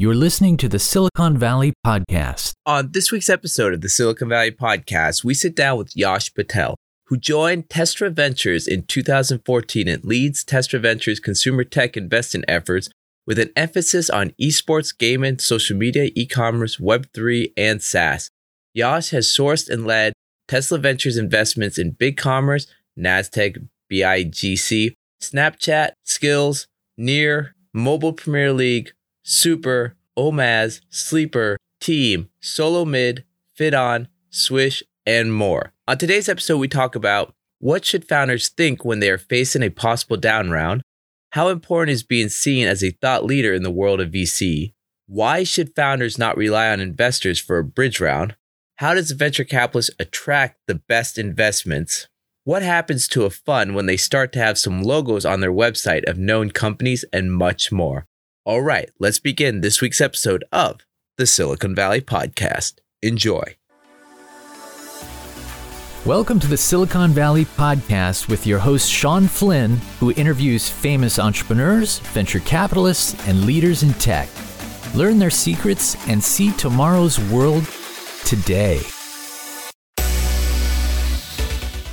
You're listening to the Silicon Valley Podcast. On this week's episode of the Silicon Valley Podcast, we sit down with Yash Patel, who joined Telstra Ventures in 2014 and leads Telstra Ventures' consumer tech investing efforts with an emphasis on esports, gaming, social media, e commerce, Web3, and SaaS. Yash has sourced and led Telstra Ventures investments in BigCommerce, Nasdaq, BIGC, Snapchat, Skillz, Near, Mobile Premier League, Super, Omaze, Sleeper, Team, SoloMid, Fit On, Swish, and more. On today's episode, we talk about what should founders think when they are facing a possible down round, how important is being seen as a thought leader in the world of VC, why should founders not rely on investors for a bridge round, how does a venture capitalist attract the best investments, what happens to a fund when they start to have some logos on their website of known companies, and much more. All right, let's begin this week's episode of the Silicon Valley Podcast. Enjoy. Welcome to the Silicon Valley Podcast with your host, Sean Flynn, who interviews famous entrepreneurs, venture capitalists, and leaders in tech. Learn their secrets and see tomorrow's world today.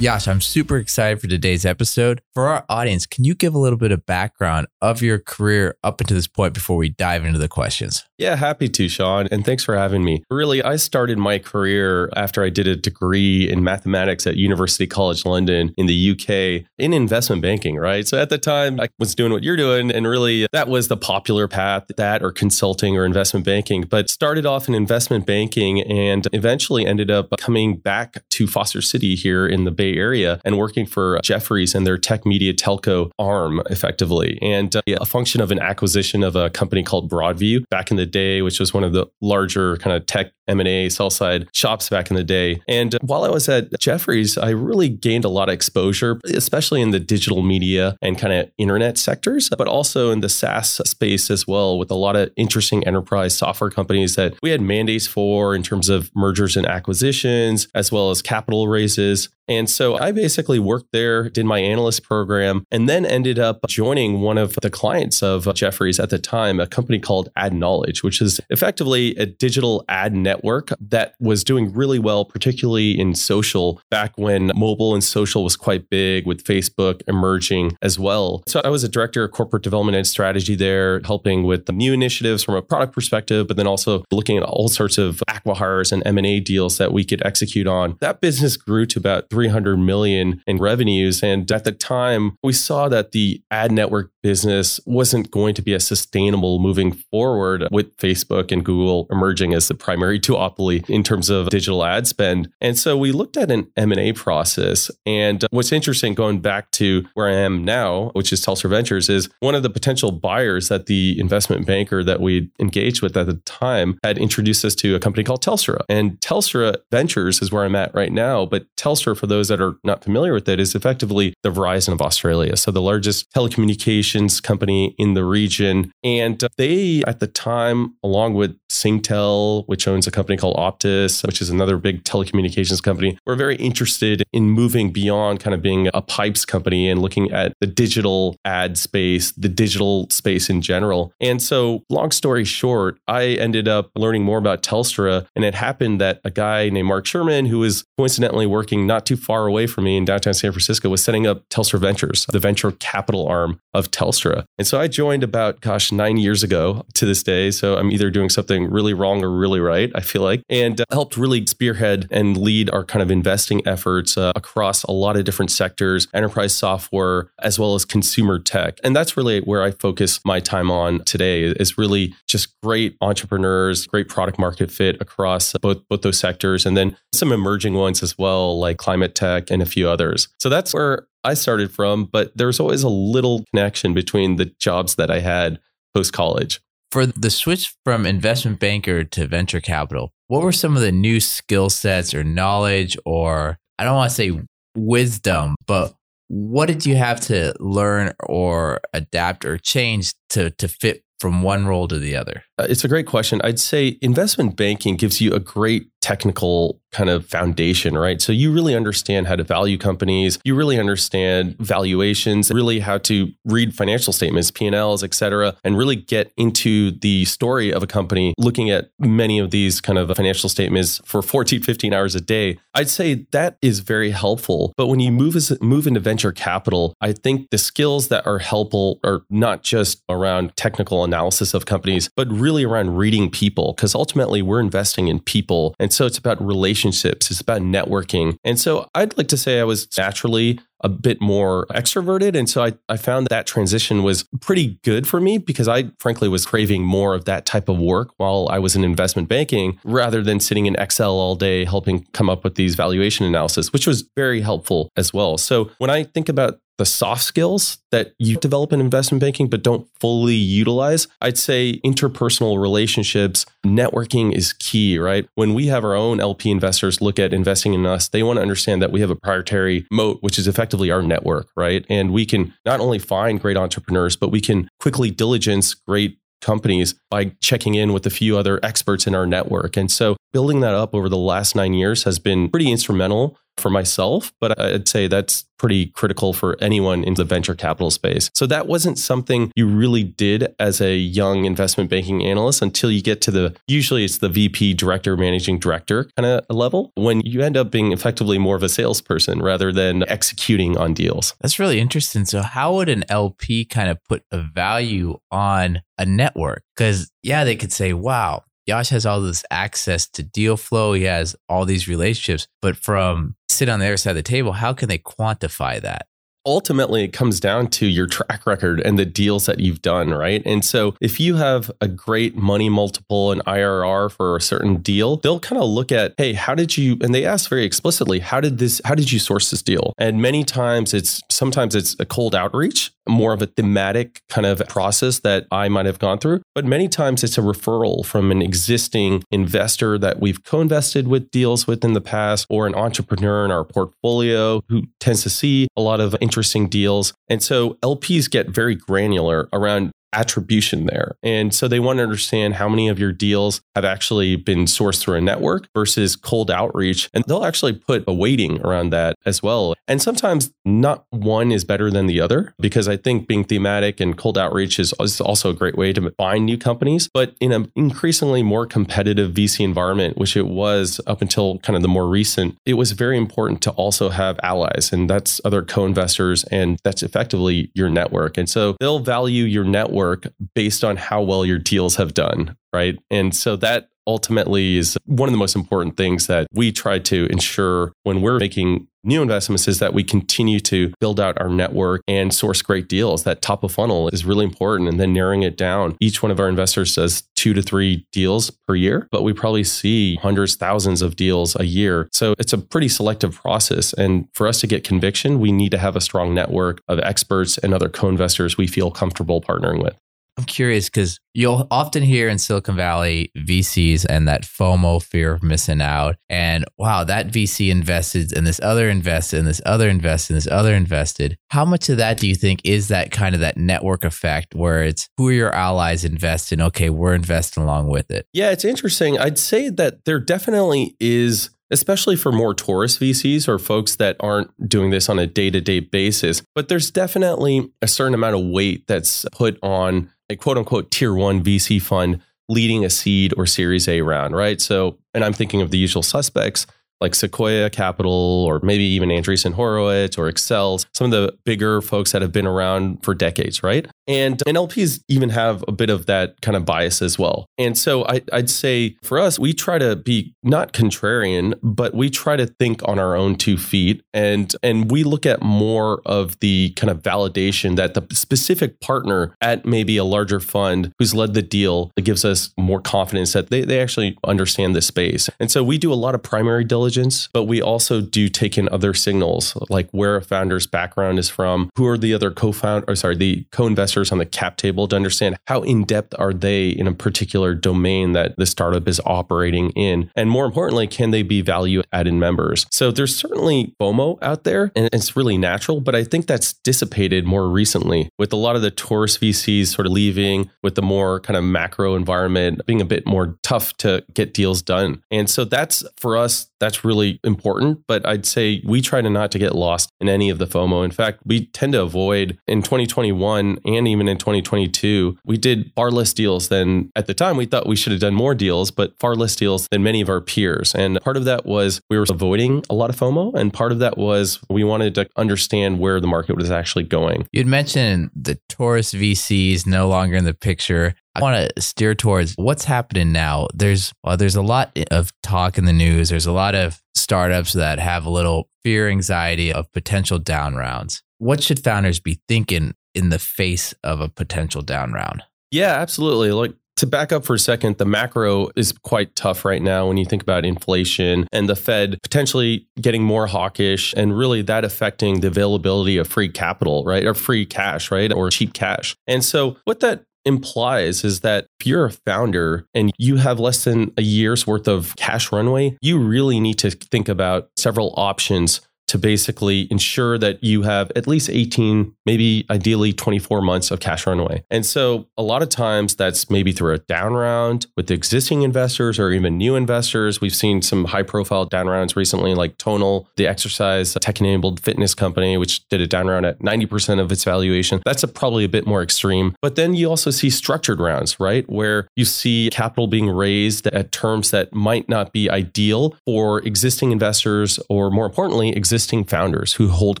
Yash, I'm super excited for today's episode. For our audience, can you give a little bit of background of your career up until this point before we dive into the questions? Yeah, happy to, Sean. And thanks for having me. Really, I started my career after I did a degree in mathematics at University College London in the UK in investment banking, right? So at the time, I was doing what you're doing. And really, that was the popular path, that or consulting or investment banking. But started off in investment banking and eventually ended up coming back to Foster City here in the Bay Area and working for Jefferies and their tech media telco arm effectively. And uh, a function of an acquisition of a company called Broadview back in the day, which was one of the larger kind of tech M&A sell side shops back in the day. And while I was at Jefferies, I really gained a lot of exposure, especially in the digital media and kind of internet sectors, but also in the SaaS space as well, with a lot of interesting enterprise software companies that we had mandates for in terms of mergers and acquisitions, as well as capital raises. And so I basically worked there, did my analyst program, and then ended up joining one of the clients of Jefferies at the time, a company called Adknowledge, which is effectively a digital ad network that was doing really well, particularly in social back when mobile and social was quite big with Facebook emerging as well. So I was a director of corporate development and strategy there, helping with the new initiatives from a product perspective, but then also looking at all sorts of acquihires and M&A deals that we could execute on. That business grew to about 300 million in revenues. And at the time, we saw that the ad network business wasn't going to be as sustainable moving forward with Facebook and Google emerging as the primary duopoly in terms of digital ad spend. And so we looked at an M&A process. And uh, what's interesting going back to where I am now, which is Telstra Ventures, is one of the potential buyers that the investment banker that we engaged with at the time had introduced us to a company called Telstra. And Telstra Ventures is where I'm at right now. But Telstra, for those that are not familiar with it, is effectively the Verizon of Australia. So the largest telecommunications company in the region. And uh, they, at the time, along with Singtel, which owns a company called Optus, which is another big telecommunications company, were very interested in moving beyond kind of being a pipes company and looking at the digital ad space, the digital space in general. And so, long story short, I ended up learning more about Telstra. And it happened that a guy named Mark Sherman, who was coincidentally working not too far away from me in downtown San Francisco, was setting up Telstra Ventures, the venture capital arm of Telstra. And so I joined about, gosh, nine years ago to this day. So I'm either doing something really wrong or really right, I feel like, and helped really spearhead and lead our kind of investing efforts uh, across a lot of different sectors, enterprise software, as well as consumer tech. And that's really where I focus my time on today is really just great entrepreneurs, great product market fit across both, both those sectors, and then some emerging ones as well, like climate tech and a few others. So that's where I started from, but there's always a little connection between the jobs that I had post college. For the switch from investment banker to venture capital, what were some of the new skill sets or knowledge, or I don't want to say wisdom, but what did you have to learn or adapt or change to, to fit from one role to the other? Uh, it's a great question. I'd say investment banking gives you a great technical kind of foundation, right? So you really understand how to value companies, you really understand valuations, really how to read financial statements, P&Ls, et cetera, and really get into the story of a company, looking at many of these kind of financial statements for 14, 15 hours a day. I'd say that is very helpful. But when you move as, move into venture capital, I think the skills that are helpful are not just around technical analysis of companies, but really around reading people, because ultimately we're investing in people. And so it's about relationships, it's about networking. And so I'd like to say I was naturally a bit more extroverted. And so I, I found that, that transition was pretty good for me because I frankly was craving more of that type of work while I was in investment banking rather than sitting in Excel all day helping come up with these valuation analysis, which was very helpful as well. So when I think about the soft skills that you develop in investment banking but don't fully utilize, I'd say interpersonal relationships, networking is key, right? When we have our own LP investors look at investing in us, they want to understand that we have a proprietary moat, which is effectively our network, right? And we can not only find great entrepreneurs, but we can quickly diligence great companies by checking in with a few other experts in our network. And so building that up over the last nine years has been pretty instrumental for myself, but I'd say that's pretty critical for anyone in the venture capital space. So that wasn't something you really did as a young investment banking analyst until you get to the usually it's the VP, director, managing director kind of level when you end up being effectively more of a salesperson rather than executing on deals. That's really interesting. So how would an LP kind of put a value on a network? Because yeah, they could say, wow, Yash has all this access to deal flow. He has all these relationships, but from sit on the other side of the table, how can they quantify that? Ultimately it comes down to your track record and the deals that you've done, right? And so if you have a great money multiple and IRR for a certain deal, they'll kind of look at, hey, how did you and they ask very explicitly, how did this how did you source this deal? And many times it's sometimes it's a cold outreach, more of a thematic kind of process that I might have gone through, but many times it's a referral from an existing investor that we've co-invested with deals with in the past or an entrepreneur in our portfolio who tends to see a lot of interesting deals. And so LPs get very granular around attribution there. And so they want to understand how many of your deals have actually been sourced through a network versus cold outreach. And they'll actually put a weighting around that as well. And sometimes not one is better than the other because I think being thematic and cold outreach is, is also a great way to find new companies. But in an increasingly more competitive VC environment, which it was up until kind of the more recent, it was very important to also have allies. And that's other co investors. And that's effectively your network. And so they'll value your network work based on how well your deals have done, right? And so that ultimately is one of the most important things that we try to ensure when we're making new investments is that we continue to build out our network and source great deals. That top of funnel is really important. And then narrowing it down. Each one of our investors does two to three deals per year, but we probably see hundreds, thousands of deals a year. So it's a pretty selective process. And for us to get conviction, we need to have a strong network of experts and other co investors we feel comfortable partnering with. I'm curious because you'll often hear in Silicon Valley VCs and that FOMO fear of missing out. And wow, that VC invested and this other invested and this other invested and this other invested. How much of that do you think is that kind of that network effect where it's who are your allies invest in? Okay, we're investing along with it. Yeah, it's interesting. I'd say that there definitely is especially for more tourist VCs or folks that aren't doing this on a day to day basis. But there's definitely a certain amount of weight that's put on a quote unquote tier one VC fund leading a seed or series A round, right? So, and I'm thinking of the usual suspects like Sequoia Capital or maybe even Andreessen Horowitz or Accel, some of the bigger folks that have been around for decades, right? And NLPs even have a bit of that kind of bias as well. And so I, would say for us, we try to be not contrarian, but we try to think on our own two feet. And, and we look at more of the kind of validation that the specific partner at maybe a larger fund who's led the deal that gives us more confidence that they, they actually understand the space. And so we do a lot of primary diligence but we also do take in other signals like where a founder's background is from, who are the other co-founder or sorry, the co-investors investors on the cap table to understand how in depth are they in a particular domain that the startup is operating in. And more importantly, can they be value added members? So there's certainly FOMO out there and it's really natural, but I think that's dissipated more recently with a lot of the tourist VCs sort of leaving, with the more kind of macro environment being a bit more tough to get deals done. And so that's for us, that's really important. But I'd say we try to not to get lost in any of the FOMO. In fact, we tend to avoid in 2021 and even in 2022, we did far less deals than at the time we thought we should have done more deals, but far less deals than many of our peers. And part of that was we were avoiding a lot of FOMO. And part of that was we wanted to understand where the market was actually going. You'd mentioned the tourist VCs no longer in the picture. I want to steer towards what's happening now. There's well, there's a lot of talk in the news. There's a lot of startups that have a little fear, anxiety of potential down rounds. What should founders be thinking in the face of a potential down round? Yeah, absolutely. Like to back up for a second, the macro is quite tough right now when you think about inflation and the Fed potentially getting more hawkish and really that affecting the availability of free capital, right? Or free cash, right? Or cheap cash. And so what that implies is that if you're a founder and you have less than a year's worth of cash runway, you really need to think about several options to basically ensure that you have at least 18, maybe ideally 24 months of cash runway. And so a lot of times that's maybe through a down round with existing investors or even new investors. We've seen some high profile down rounds recently, like Tonal, the exercise tech enabled fitness company, which did a down round at 90% of its valuation. That's a, probably a bit more extreme. But then you also see structured rounds, right? Where you see capital being raised at terms that might not be ideal for existing investors or more importantly, existing existing founders who hold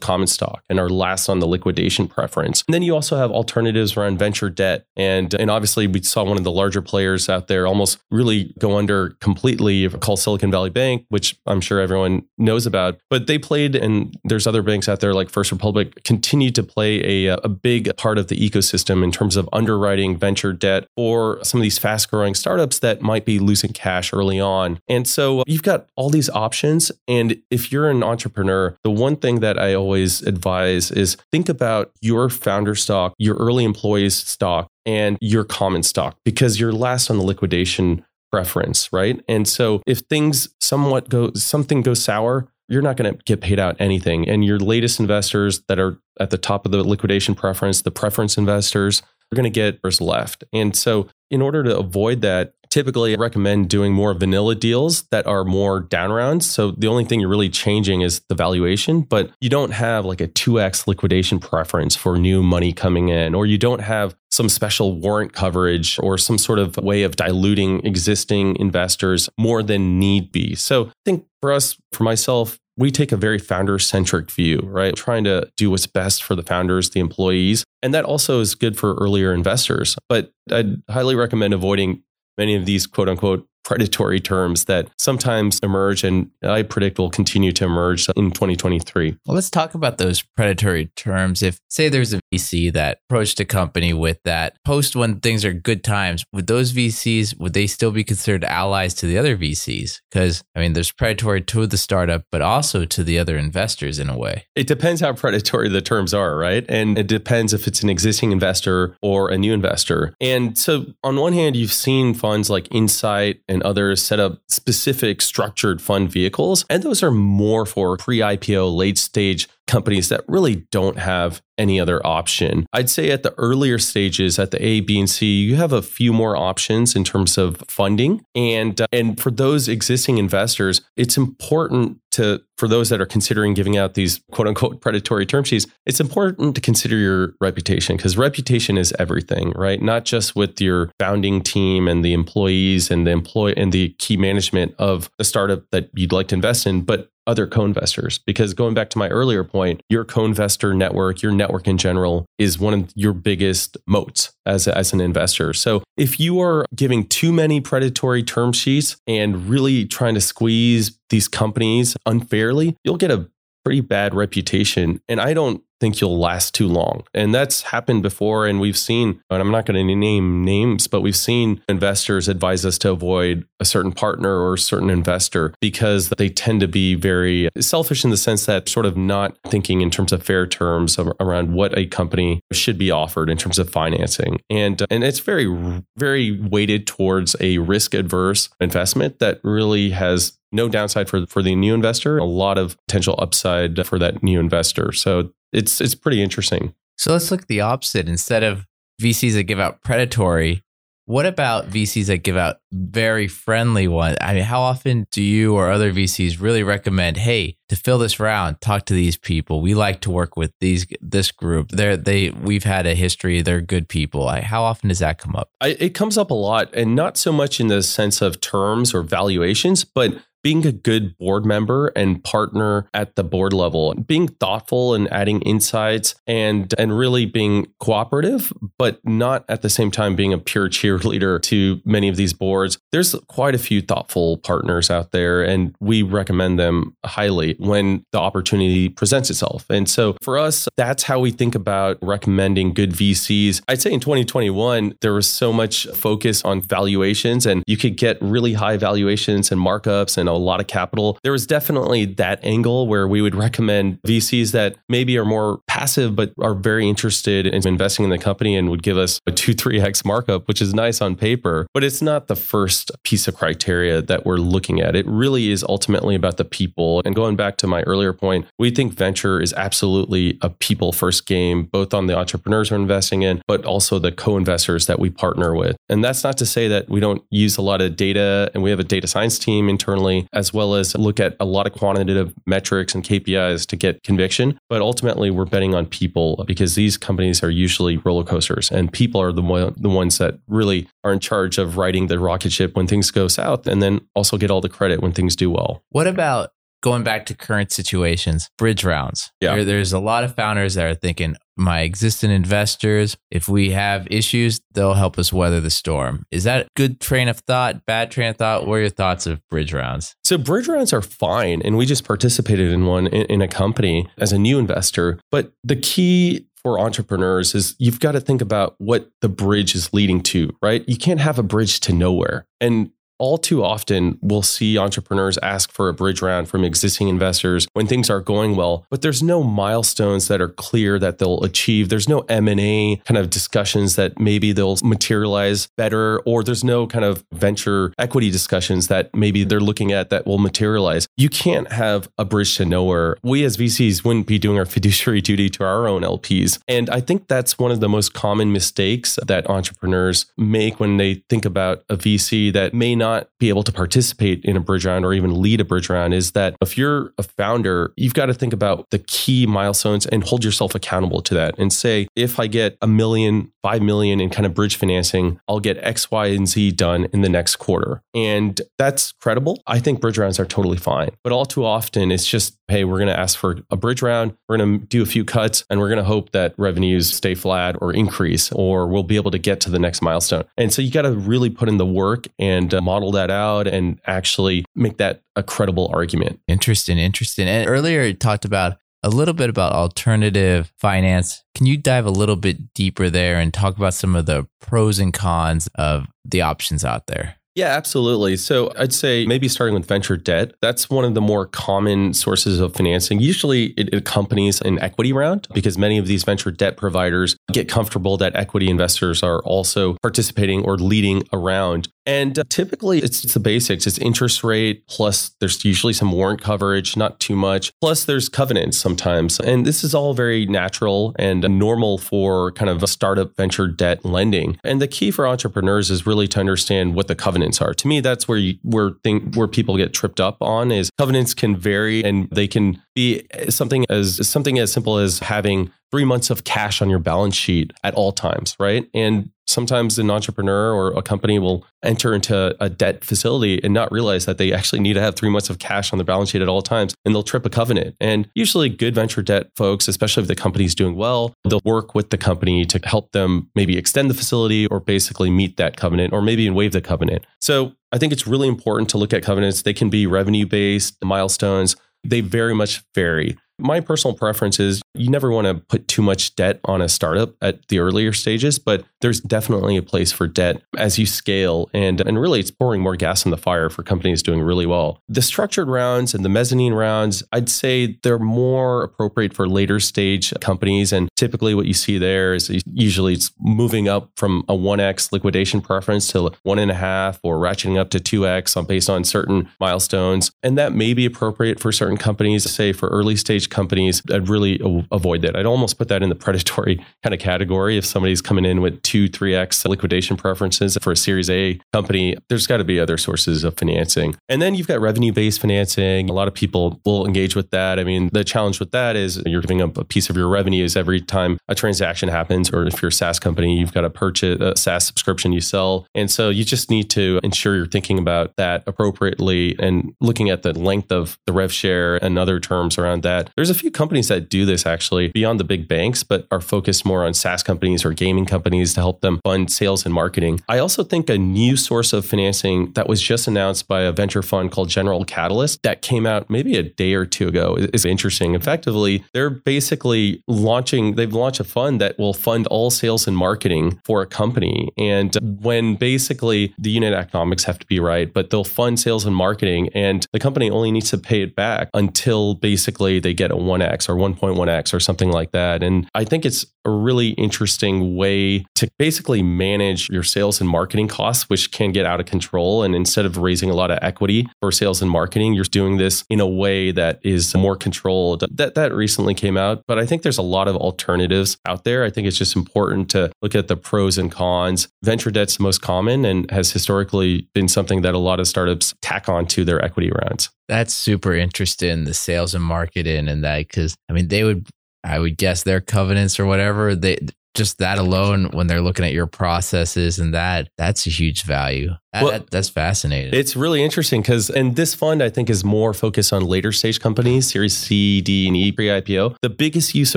common stock and are last on the liquidation preference. And then you also have alternatives around venture debt. And, and obviously, we saw one of the larger players out there almost really go under completely called Silicon Valley Bank, which I'm sure everyone knows about. But they played, and there's other banks out there like First Republic, continue to play a, a big part of the ecosystem in terms of underwriting venture debt for some of these fast growing startups that might be losing cash early on. And so you've got all these options. And if you're an entrepreneur, the one thing that I always advise is think about your founder stock, your early employees stock, and your common stock because you're last on the liquidation preference, right? And so if things somewhat go something goes sour, you're not going to get paid out anything. And your latest investors that are at the top of the liquidation preference, the preference investors, are going to get what's left. And so in order to avoid that, typically I recommend doing more vanilla deals that are more down rounds. So the only thing you're really changing is the valuation, but you don't have like a 2x liquidation preference for new money coming in, or you don't have some special warrant coverage or some sort of way of diluting existing investors more than need be. So I think for us, for myself, we take a very founder centric view, right? Trying to do what's best for the founders, the employees. And that also is good for earlier investors. But I'd highly recommend avoiding many of these quote unquote predatory terms that sometimes emerge and I predict will continue to emerge in 2023. Well, let's talk about those predatory terms. If, say, there's a VC that approached a company with that post when things are good times, would those VCs, would they still be considered allies to the other VCs? Because, I mean, there's predatory to the startup, but also to the other investors in a way. It depends how predatory the terms are, right? And it depends if it's an existing investor or a new investor. And so, on one hand, you've seen funds like Insight and others set up specific structured fund vehicles. And those are more for pre IPO, late stage companies that really don't have any other option. I'd say at the earlier stages, at the A, B, and C, you have a few more options in terms of funding. And, uh, and for those existing investors, it's important to, for those that are considering giving out these quote unquote predatory term sheets, it's important to consider your reputation because reputation is everything, right? Not just with your founding team and the employees and the employee and the key management of the startup that you'd like to invest in, but other co-investors. Because going back to my earlier point your co-investor network your network in general is one of your biggest moats as, as an investor. So if you are giving too many predatory term sheets and really trying to squeeze these companies unfairly you'll get a pretty bad reputation. And i don't think you'll last too long. And that's happened before. And we've seen, and I'm not going to name names, but we've seen investors advise us to avoid a certain partner or a certain investor because they tend to be very selfish in the sense that sort of not thinking in terms of fair terms around what a company should be offered in terms of financing. And, and it's very, very weighted towards a risk adverse investment that really has no downside for for the new investor, a lot of potential upside for that new investor. So it's it's pretty interesting. So let's look at the opposite. Instead of VCs that give out predatory, what about VCs that give out very friendly ones? I mean, how often do you or other VCs really recommend, hey, to fill this round, talk to these people. We like to work with these this group. They're they we've had a history. They're good people. I, how often does that come up? I, it comes up a lot, and not so much in the sense of terms or valuations, but being a good board member and partner at the board level, being thoughtful and adding insights and and really being cooperative, but not at the same time being a pure cheerleader to many of these boards. There's quite a few thoughtful partners out there, and we recommend them highly when the opportunity presents itself. And so for us, that's how we think about recommending good VCs. I'd say in 2021, there was so much focus on valuations, and you could get really high valuations and markups and a lot of capital. There was definitely that angle where we would recommend VCs that maybe are more passive, but are very interested in investing in the company and would give us a two, 3x markup, which is nice on paper. But it's not the first piece of criteria that we're looking at. It really is ultimately about the people. And going back to my earlier point, we think venture is absolutely a people first game, both on the entrepreneurs we're investing in, but also the co investors that we partner with. And that's not to say that we don't use a lot of data and we have a data science team internally as well as look at a lot of quantitative metrics and KPIs to get conviction. But ultimately, we're betting on people because these companies are usually roller coasters, and people are the, mo- the ones that really are in charge of riding the rocket ship when things go south and then also get all the credit when things do well. What about going back to current situations, bridge rounds. Yeah. There, there's a lot of founders that are thinking, my existing investors, if we have issues, they'll help us weather the storm. Is that good train of thought, bad train of thought? What are your thoughts of bridge rounds? So, bridge rounds are fine. And we just participated in one in, in a company as a new investor. But the key for entrepreneurs is you've got to think about what the bridge is leading to, right? You can't have a bridge to nowhere. And all too often we'll see entrepreneurs ask for a bridge round from existing investors when things are going well but there's no milestones that are clear that they'll achieve. There's no m&a kind of discussions that maybe they'll materialize better or there's no kind of venture equity discussions that maybe they're looking at that will materialize. You can't have a bridge to nowhere. We as vcs wouldn't be doing our fiduciary duty to our own lps and i think that's one of the most common mistakes that entrepreneurs make when they think about a vc that may not not be able to participate in a bridge round or even lead a bridge round is that if you're a founder, you've got to think about the key milestones and hold yourself accountable to that and say, if I get a million, five million in kind of bridge financing, I'll get X, Y, and Z done in the next quarter. And that's credible. I think bridge rounds are totally fine. But all too often, it's just, hey, we're going to ask for a bridge round, we're going to do a few cuts, and we're going to hope that revenues stay flat or increase, or we'll be able to get to the next milestone. And so you got to really put in the work and uh, model that out and actually make that a credible argument. Interesting, interesting. And earlier you talked about a little bit about alternative finance. Can you dive a little bit deeper there and talk about some of the pros and cons of the options out there? Yeah, absolutely. So I'd say maybe starting with venture debt. That's one of the more common sources of financing. Usually it accompanies an equity round because many of these venture debt providers get comfortable that equity investors are also participating or leading around. And uh, typically it's, it's the basics. It's interest rate, plus there's usually some warrant coverage, not too much. Plus there's covenants sometimes. And this is all very natural and normal for kind of a startup venture debt lending. And the key for entrepreneurs is really to understand what the covenants are. To me, that's where you, where think where people get tripped up on is covenants can vary and they can be something as something as simple as having three months of cash on your balance sheet at all times, right? And sometimes an entrepreneur or a company will enter into a debt facility and not realize that they actually need to have three months of cash on their balance sheet at all times and they'll trip a covenant. And usually, good venture debt folks, especially if the company's doing well, they'll work with the company to help them maybe extend the facility or basically meet that covenant or maybe even waive the covenant. So I think it's really important to look at covenants. They can be revenue based, milestones, they very much vary. My personal preference is you never want to put too much debt on a startup at the earlier stages, but there's definitely a place for debt as you scale. And, and really, it's pouring more gas on the fire for companies doing really well. The structured rounds and the mezzanine rounds, I'd say they're more appropriate for later stage companies. And typically, what you see there is usually it's moving up from a 1x liquidation preference to one and a half or ratcheting up to 2x on, based on certain milestones. And that may be appropriate for certain companies, say for early stage companies, I'd really avoid that. I'd almost put that in the predatory kind of category. If somebody's coming in with two, three X liquidation preferences for a Series A company, there's got to be other sources of financing. And then you've got revenue based financing. A lot of people will engage with that. I mean, the challenge with that is you're giving up a piece of your revenues every time a transaction happens, or if you're a SaaS company, you've got to purchase a SaaS subscription you sell. And so you just need to ensure you're thinking about that appropriately and looking at the length of the rev share and other terms around that. There's a few companies that do this actually beyond the big banks, but are focused more on SaaS companies or gaming companies to help them fund sales and marketing. I also think a new source of financing that was just announced by a venture fund called General Catalyst that came out maybe a day or two ago is interesting. Effectively, they're basically launching, they've launched a fund that will fund all sales and marketing for a company. And when basically the unit economics have to be right, but they'll fund sales and marketing and the company only needs to pay it back until basically they get a 1x or 1.1x or something like that. And I think it's a really interesting way to basically manage your sales and marketing costs, which can get out of control. And instead of raising a lot of equity for sales and marketing, you're doing this in a way that is more controlled. That that recently came out, but I think there's a lot of alternatives out there. I think it's just important to look at the pros and cons. Venture debt's the most common and has historically been something that a lot of startups tack on to their equity rounds. That's super interesting, the sales and marketing and that, because I mean, they would I would guess their covenants or whatever, they just that alone when they're looking at your processes and that that's a huge value. That, well, that's fascinating. it's really interesting because and this fund i think is more focused on later stage companies series c d and e pre-ipo the biggest use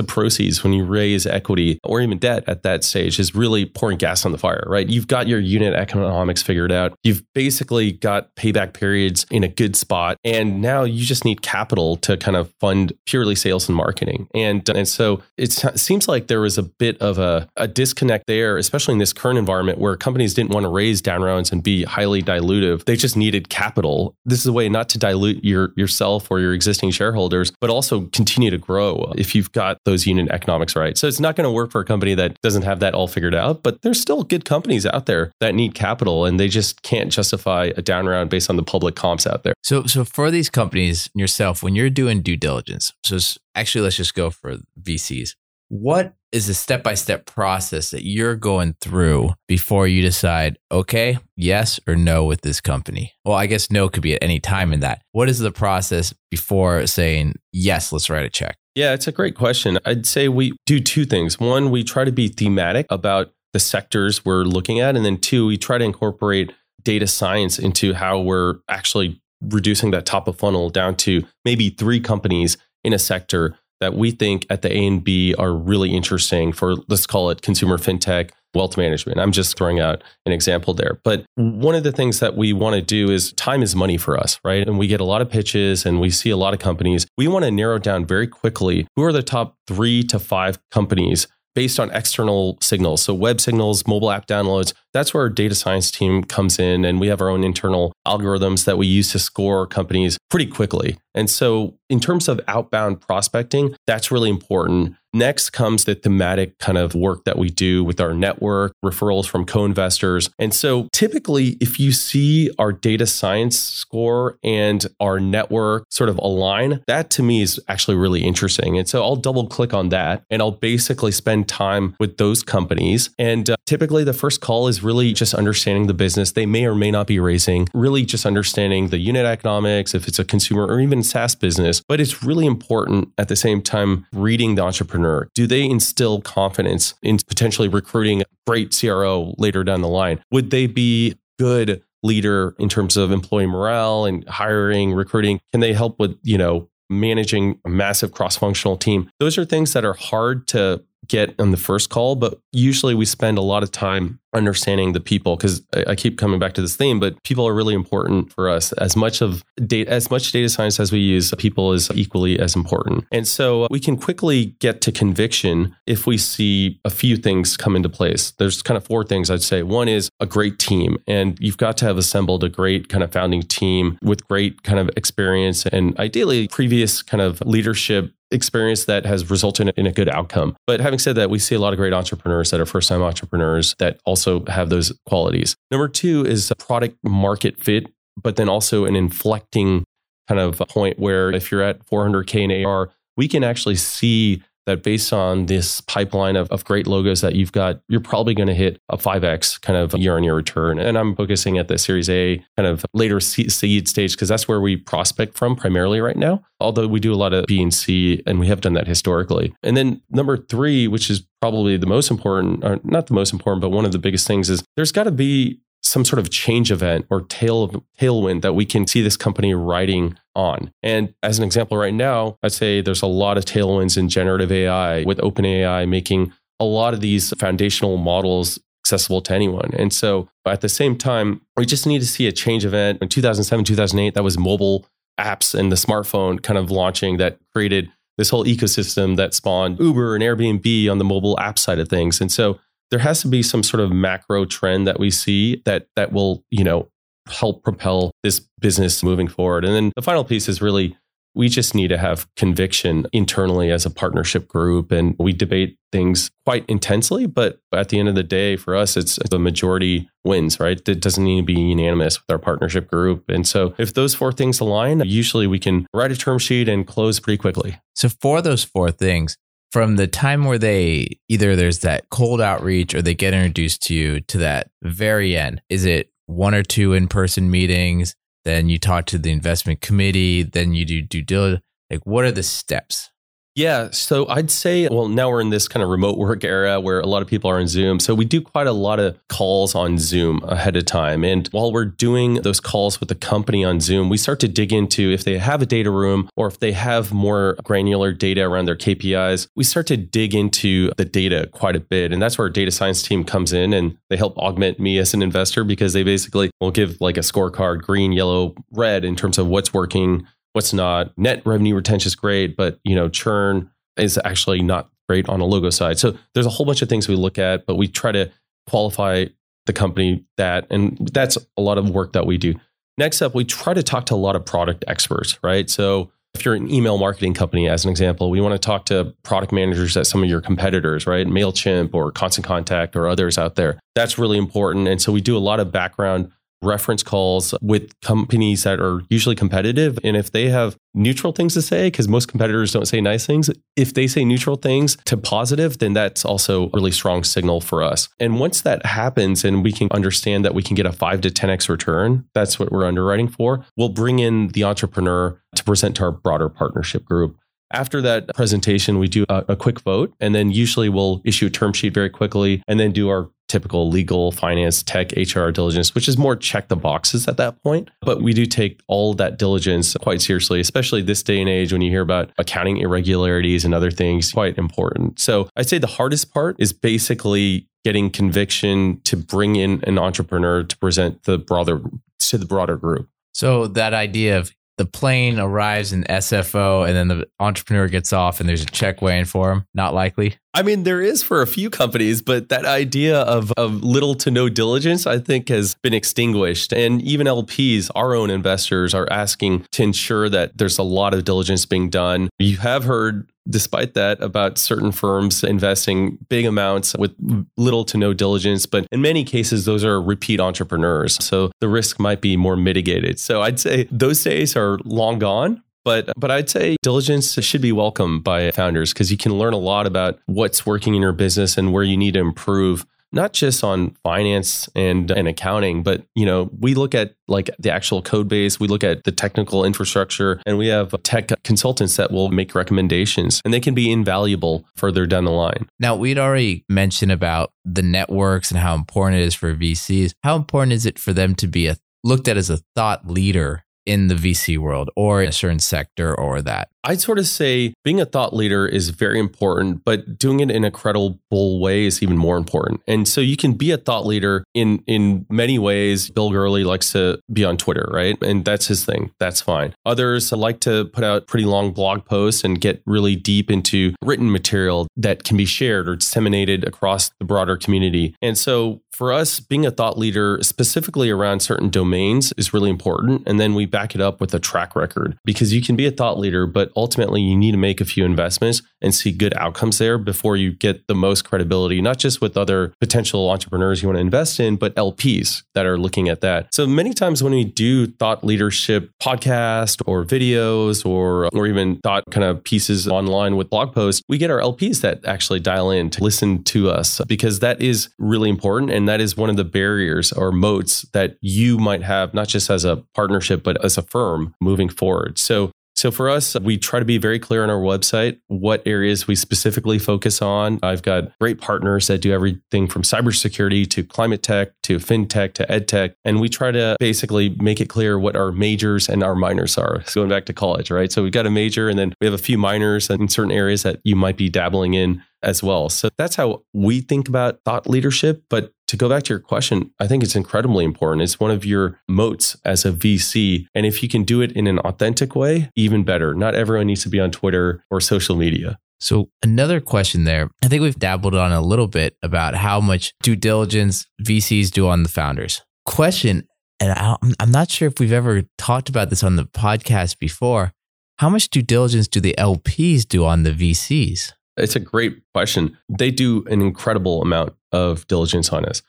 of proceeds when you raise equity or even debt at that stage is really pouring gas on the fire right? You've got your unit economics figured out. You've basically got payback periods in a good spot and now you just need capital to kind of fund purely sales and marketing. And and so it seems like there was a bit of a a, disconnect there, especially in this current environment where companies didn't want to raise down rounds and be highly dilutive. They just needed capital. This is a way not to dilute your yourself or your existing shareholders, but also continue to grow if you've got those unit economics right. So it's not going to work for a company that doesn't have that all figured out, but there's still good companies out there that need capital and they just can't justify a down round based on the public comps out there. So so for these companies yourself when you're doing due diligence, so actually let's just go for VCs what is the step by step process that you're going through before you decide, okay, yes or no with this company? Well, I guess no could be at any time in that. What is the process before saying, yes, let's write a check? Yeah, it's a great question. I'd say we do two things. One, we try to be thematic about the sectors we're looking at. And then two, we try to incorporate data science into how we're actually reducing that top of funnel down to maybe three companies in a sector that we think at the A and B are really interesting for, let's call it consumer fintech, wealth management. I'm just throwing out an example there. But one of the things that we want to do is time is money for us, right? And we get a lot of pitches and we see a lot of companies. We want to narrow down very quickly who are the top three to five companies based on external signals. So, web signals, mobile app downloads, that's where our data science team comes in. And we have our own internal algorithms that we use to score companies pretty quickly. And so, in terms of outbound prospecting, that's really important. Next comes the thematic kind of work that we do with our network, referrals from co investors. And so, typically, if you see our data science score and our network sort of align, that to me is actually really interesting. And so, I'll double click on that and I'll basically spend time with those companies. And uh, typically, the first call is really just understanding the business they may or may not be raising, really just understanding the unit economics, if it's a consumer or even SaaS business. But it's really important at the same time reading the entrepreneur. Do they instill confidence in potentially recruiting a great CRO later down the line? Would they be good leader in terms of employee morale and hiring, recruiting? Can they help with, you know, managing a massive cross-functional team? Those are things that are hard to get on the first call, but usually we spend a lot of time understanding the people because I, I, keep coming back to this theme, but people are really important for us. As much of data, as much data science as we use, people is equally as important. And so we can quickly get to conviction if we see a few things come into place. There's kind of four things I'd say. One is a great team, and you've got to have assembled a great kind of founding team with great kind of experience and ideally previous kind of leadership experience that has resulted in a good outcome. But having said that, we see a lot of great entrepreneurs that are first time entrepreneurs that also have those qualities. Number two is product market fit, but then also an inflecting kind of point where if you're at 400K in AR, we can actually see that based on this pipeline of, of great logos that you've got, you're probably going to hit a 5x kind of year on year return. And I'm focusing at the Series A kind of later seed stage because that's where we prospect from primarily right now. Although we do a lot of B and C, and we have done that historically. And then number three, which is probably the most important, or not the most important, but one of the biggest things is there's got to be some sort of change event or tail tailwind that we can see this company riding on. And as an example, right now, I'd say there's a lot of tailwinds in generative AI with OpenAI making a lot of these foundational models accessible to anyone. And so at the same time, we just need to see a change event. In 2007, 2008, that was mobile apps and the smartphone kind of launching that created this whole ecosystem that spawned Uber and Airbnb on the mobile app side of things. And so there has to be some sort of macro trend that we see that that will, you know, help propel this business moving forward. And then the final piece is really we just need to have conviction internally as a partnership group and we debate things quite intensely but at the end of the day for us it's the majority wins right? It doesn't need to be unanimous with our partnership group. And so if those four things align usually we can write a term sheet and close pretty quickly. So for those four things from the time where they either there's that cold outreach or they get introduced to you to that very end is it one or two in-person meetings then you talk to the investment committee then you do due diligence like what are the steps yeah. So I'd say, well, now we're in this kind of remote work era where a lot of people are on Zoom. So we do quite a lot of calls on Zoom ahead of time. And while we're doing those calls with the company on Zoom, we start to dig into if they have a data room or if they have more granular data around their KPIs, we start to dig into the data quite a bit. And that's where our data science team comes in and they help augment me as an investor because they basically will give like a scorecard green, yellow, red in terms of what's working what's not. Net revenue retention is great, but you know, churn is actually not great on a logo side. So there's a whole bunch of things we look at, but we try to qualify the company that, and that's a lot of work that we do. Next up, we try to talk to a lot of product experts, right? So if you're an email marketing company, as an example, we want to talk to product managers at some of your competitors, right? MailChimp or Constant Contact or others out there. That's really important. And so we do a lot of background reference calls with companies that are usually competitive. And if they have neutral things to say, because most competitors don't say nice things, if they say neutral things to positive, then that's also a really strong signal for us. And once that happens and we can understand that we can get a five to 10x return, that's what we're underwriting for, we'll bring in the entrepreneur to present to our broader partnership group. After that presentation, we do a, a, quick vote, and then usually we'll issue a term sheet very quickly and then do our typical legal, finance, tech, HR diligence, which is more check the boxes at that point. But we do take all that diligence quite seriously, especially this day and age when you hear about accounting irregularities and other things, quite important. So I'd say the hardest part is basically getting conviction to bring in an entrepreneur to present the broader to the broader group. So that idea of the plane arrives in SFO and then the entrepreneur gets off and there's a check waiting for him? Not likely. I mean, there is for a few companies, but that idea of, of little to no diligence, I think, has been extinguished. And even LPs, our own investors, are asking to ensure that there's a lot of diligence being done. You have heard despite that about certain firms investing big amounts with little to no diligence but in many cases those are repeat entrepreneurs so the risk might be more mitigated so i'd say those days are long gone but but I'd say diligence should be welcome by founders because you can learn a lot about what's working in your business and where you need to improve not just on finance and, and accounting, but you know, we look at like the actual code base, we look at the technical infrastructure, and we have tech consultants that will make recommendations and they can be invaluable further down the line. Now, we'd already mentioned about the networks and how important it is for VCs. How important is it for them to be a, looked at as a thought leader in the VC world or a certain sector or that? I'd sort of say being a thought leader is very important, but doing it in a credible way is even more important. And so you can be a thought leader in in many ways. Bill Gurley likes to be on Twitter, right? And that's his thing. That's fine. Others like to put out pretty long blog posts and get really deep into written material that can be shared or disseminated across the broader community. And so for us, being a thought leader specifically around certain domains is really important. And then we back it up with a track record because you can be a thought leader, but ultimately you need to make a few investments and see good outcomes there before you get the most credibility, not just with other potential entrepreneurs you want to invest in, but LPs that are looking at that. So many times when we do thought leadership podcast or videos or, or even thought kind of pieces online with blog posts, we get our LPs that actually dial in to listen to us because that is really important. And that is one of the barriers or moats that you might have, not just as a partnership, but as a firm moving forward. So so for us, we try to be very clear on our website what areas we specifically focus on. I've got great partners that do everything from cybersecurity to climate tech to fintech to ed tech. And we try to basically make it clear what our majors and our minors are. So going back to college, right? So we've got a major and then we have a few minors in certain areas that you might be dabbling in as well. So that's how we think about thought leadership. But to go back to your question, I think it's incredibly important. It's one of your moats as a VC. And if you can do it in an authentic way, even better. Not everyone needs to be on Twitter or social media. So, another question there. I think we've dabbled on a little bit about how much due diligence VCs do on the founders. Question, and I'm not sure if we've ever talked about this on the podcast before. How much due diligence do the LPs do on the VCs? It's a great question. They do an incredible amount of diligence on us.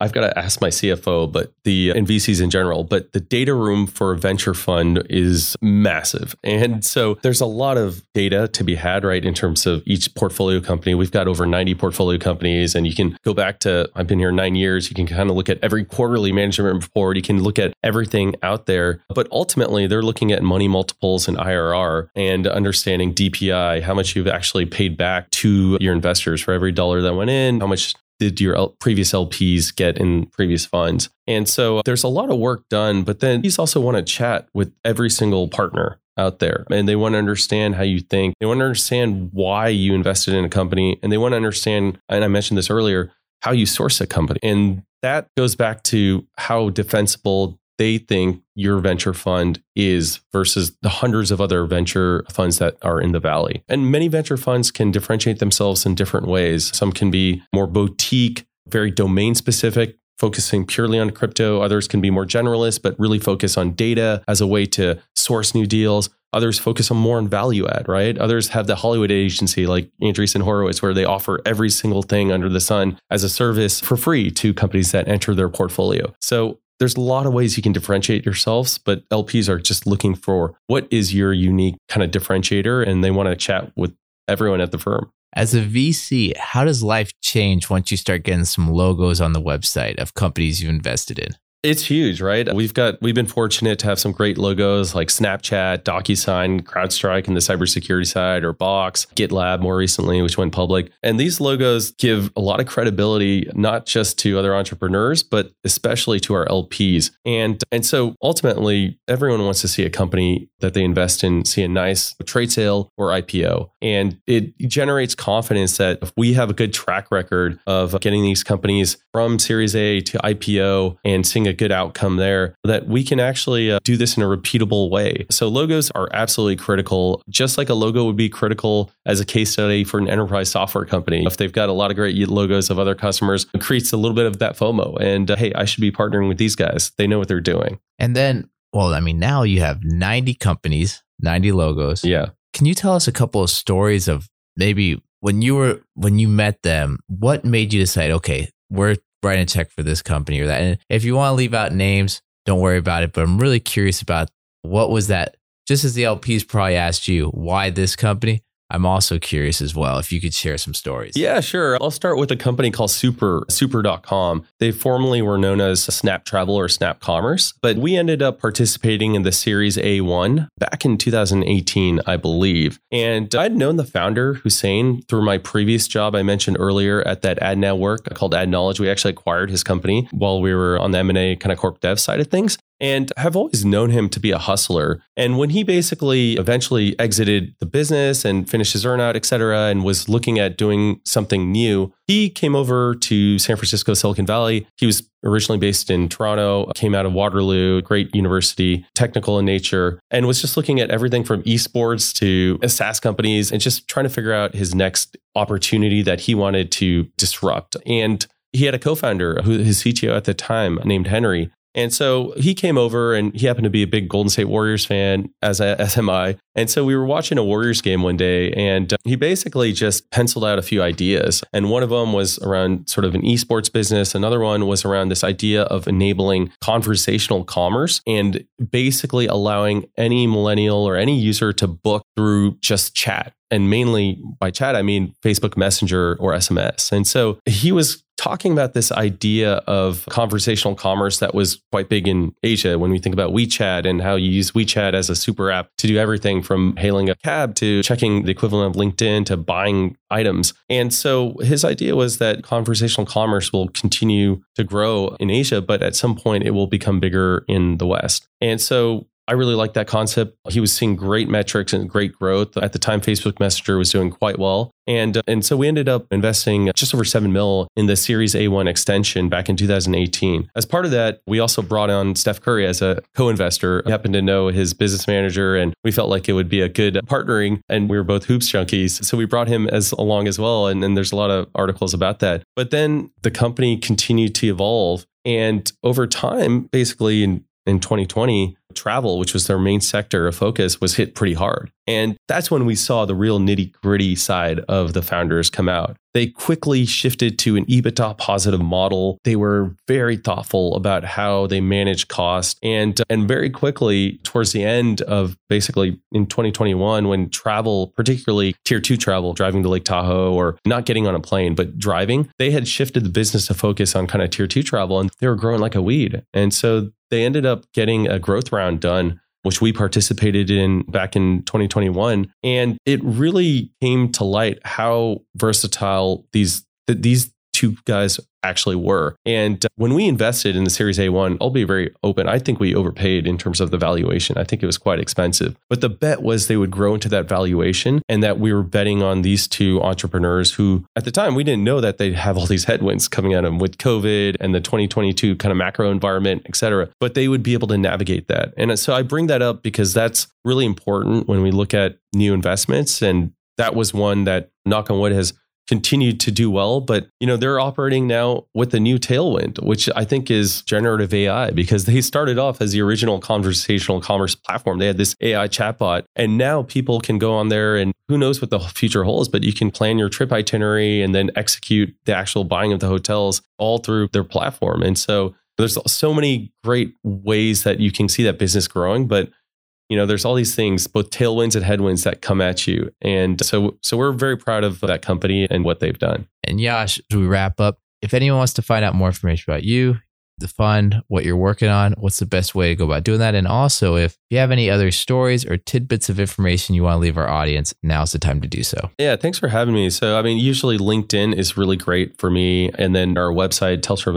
I've got to ask my CFO, but the and VCs in general, but the data room for a venture fund is massive. And so there's a lot of data to be had, right, in terms of each portfolio company. We've got over 90 portfolio companies, and you can go back to, I've been here nine years. You can kind of look at every quarterly management report. You can look at everything out there. But ultimately, they're looking at money multiples and IRR and understanding DPI, how much you've actually paid back to your investors for every dollar that went in, how much did your previous LPs get in previous funds? And so there's a lot of work done, but then these also want to chat with every single partner out there and they want to understand how you think. They want to understand why you invested in a company and they want to understand, and I mentioned this earlier, how you source a company. And that goes back to how defensible they think your venture fund is versus the hundreds of other venture funds that are in the valley. And many venture funds can differentiate themselves in different ways. Some can be more boutique, very domain specific, focusing purely on crypto. Others can be more generalist, but really focus on data as a way to source new deals. Others focus on more on value add, right? Others have the Hollywood agency like Andreessen Horowitz, where they offer every single thing under the sun as a service for free to companies that enter their portfolio. So there's a lot of ways you can differentiate yourselves, but LPs are just looking for what is your unique kind of differentiator and they want to chat with everyone at the firm. As a VC, how does life change once you start getting some logos on the website of companies you've invested in? It's huge, right? We've got we've been fortunate to have some great logos like Snapchat, DocuSign, CrowdStrike in the cybersecurity side, or Box, GitLab more recently, which went public. And these logos give a lot of credibility not just to other entrepreneurs, but especially to our LPs. And and so ultimately, everyone wants to see a company that they invest in see a nice trade sale or IPO, and it generates confidence that if we have a good track record of getting these companies from Series A to IPO and seeing a good outcome there, that we can actually uh, do this in a repeatable way. So logos are absolutely critical, just like a logo would be critical as a case study for an enterprise software company. If they've got a lot of great logos of other customers, it creates a little bit of that FOMO. And uh, hey, I should be partnering with these guys. They know what they're doing. And then, well, I mean, now you have 90 companies, 90 logos. Yeah. Can you tell us a couple of stories of maybe when you were when you met them, what made you decide, okay, we're writing a check for this company or that. And if you want to leave out names, don't worry about it. But I'm really curious about what was that, just as the LPs probably asked you, why this company? I'm also curious as well if you could share some stories. Yeah, sure. I'll start with a company called Super, super.com. They formerly were known as Snap Travel or Snap Commerce, but we ended up participating in the Series A1 back in 2018, I believe. And I'd known the founder, Hussein, through my previous job I mentioned earlier at that ad network called Adknowledge. We actually acquired his company while we were on the M&A kind of corp dev side of things. And have always known him to be a hustler. And when he basically eventually exited the business and finished his earnout, et cetera, and was looking at doing something new, he came over to San Francisco, Silicon Valley. He was originally based in Toronto, came out of Waterloo, great university, technical in nature, and was just looking at everything from esports to SaaS companies and just trying to figure out his next opportunity that he wanted to disrupt. And he had a co-founder who his CTO at the time named Henry and so he came over and he happened to be a big Golden State Warriors fan, as, as am I. And so we were watching a Warriors game one day and uh, he basically just penciled out a few ideas. And one of them was around sort of an esports business. Another one was around this idea of enabling conversational commerce and basically allowing any millennial or any user to book through just chat and mainly by chat, I mean Facebook Messenger or SMS. And so he was talking about this idea of conversational commerce that was quite big in Asia when we think about WeChat and how you use WeChat as a super app to do everything from hailing a cab to checking the equivalent of LinkedIn to buying items. And so his idea was that conversational commerce will continue to grow in Asia, but at some point it will become bigger in the West. And so I really like that concept. He was seeing great metrics and great growth. At the time, Facebook Messenger was doing quite well. And, uh, and so we ended up investing just over 7 mil in the Series A1 extension back in 2018. As part of that, we also brought on Steph Curry as a co-investor. We happened to know his business manager and we felt like it would be a good partnering and we were both hoops junkies. So we brought him as along as well. And, and there's a lot of articles about that. But then the company continued to evolve and over time, basically in in 2020, travel, which was their main sector of focus, was hit pretty hard. And that's when we saw the real nitty gritty side of the founders come out. They quickly shifted to an EBITDA positive model. They were very thoughtful about how they managed cost. And, and very quickly, towards the end of basically in 2021, when travel, particularly tier two travel, driving to Lake Tahoe or not getting on a plane, but driving, they had shifted the business to focus on kind of tier two travel and they were growing like a weed. And so they ended up getting a growth round done which we participated in back in 2021 and it really came to light how versatile these these two guys actually were. And uh, when we invested in the Series A1, I'll be very open. I think we overpaid in terms of the valuation. I think it was quite expensive. But the bet was they would grow into that valuation and that we were betting on these two entrepreneurs who, at the time, we didn't know that they'd have all these headwinds coming at them with COVID and the 2022 kind of macro environment, et cetera. But they would be able to navigate that. And so I bring that up because that's really important when we look at new investments. And that was one that, knock on wood, has continued to do well, but you know they're operating now with a new tailwind, which I think is generative AI because they started off as the original conversational commerce platform. They had this AI chatbot, and now people can go on there and who knows what the future holds, but you can plan your trip itinerary and then execute the actual buying of the hotels all through their platform. And so there's so many great ways that you can see that business growing, but you know there's all these things both tailwinds and headwinds that come at you. And so so we're very proud of that company and what they've done. And yash as we wrap up if anyone wants to find out more information about you the fund, what you're working on, what's the best way to go about doing that. And also, if you have any other stories or tidbits of information you want to leave our audience, now's the time to do so. Yeah, thanks for having me. So, I mean, usually LinkedIn is really great for me. And then our website, telstra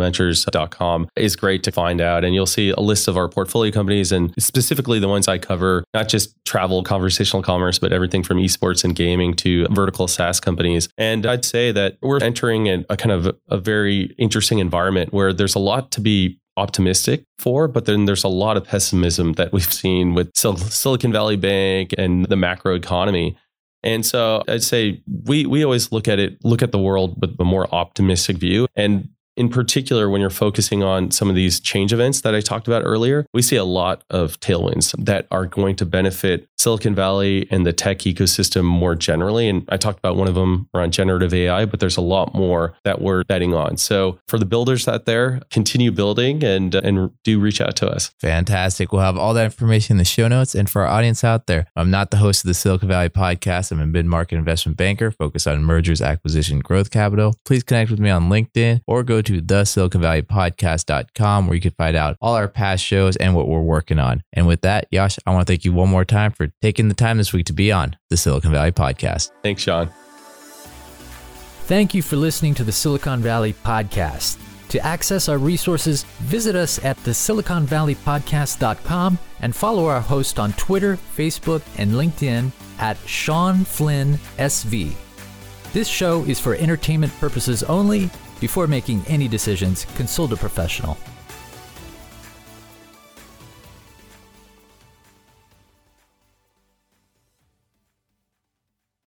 is great to find out. And you'll see a list of our portfolio companies and specifically the ones I cover, not just travel, conversational commerce, but everything from esports and gaming to vertical SaaS companies. And I'd say that we're entering a, a kind of a very interesting environment where there's a lot to be optimistic for, but then there's a lot of pessimism that we've seen with Sil- Silicon Valley Bank and the macro economy. And so I'd say we we always look at it, look at the world with a more optimistic view. And in particular, when you're focusing on some of these change events that I talked about earlier, we see a lot of tailwinds that are going to benefit Silicon Valley and the tech ecosystem more generally. And I talked about one of them around generative AI, but there's a lot more that we're betting on. So for the builders out there, continue building and, and do reach out to us. Fantastic. We'll have all that information in the show notes. And for our audience out there, I'm not the host of the Silicon Valley podcast. I'm a mid market investment banker focused on mergers, acquisition, growth capital. Please connect with me on LinkedIn or go to the Silicon Valley podcast.com where you can find out all our past shows and what we're working on. And with that, Yash, I want to thank you one more time for taking the time this week to be on the Silicon Valley podcast. Thanks, Sean. Thank you for listening to the Silicon Valley podcast. To access our resources, visit us at the siliconvalleypodcast.com and follow our host on Twitter, Facebook, and LinkedIn at Sean Flynn SV. This show is for entertainment purposes only. Before making any decisions, consult a professional.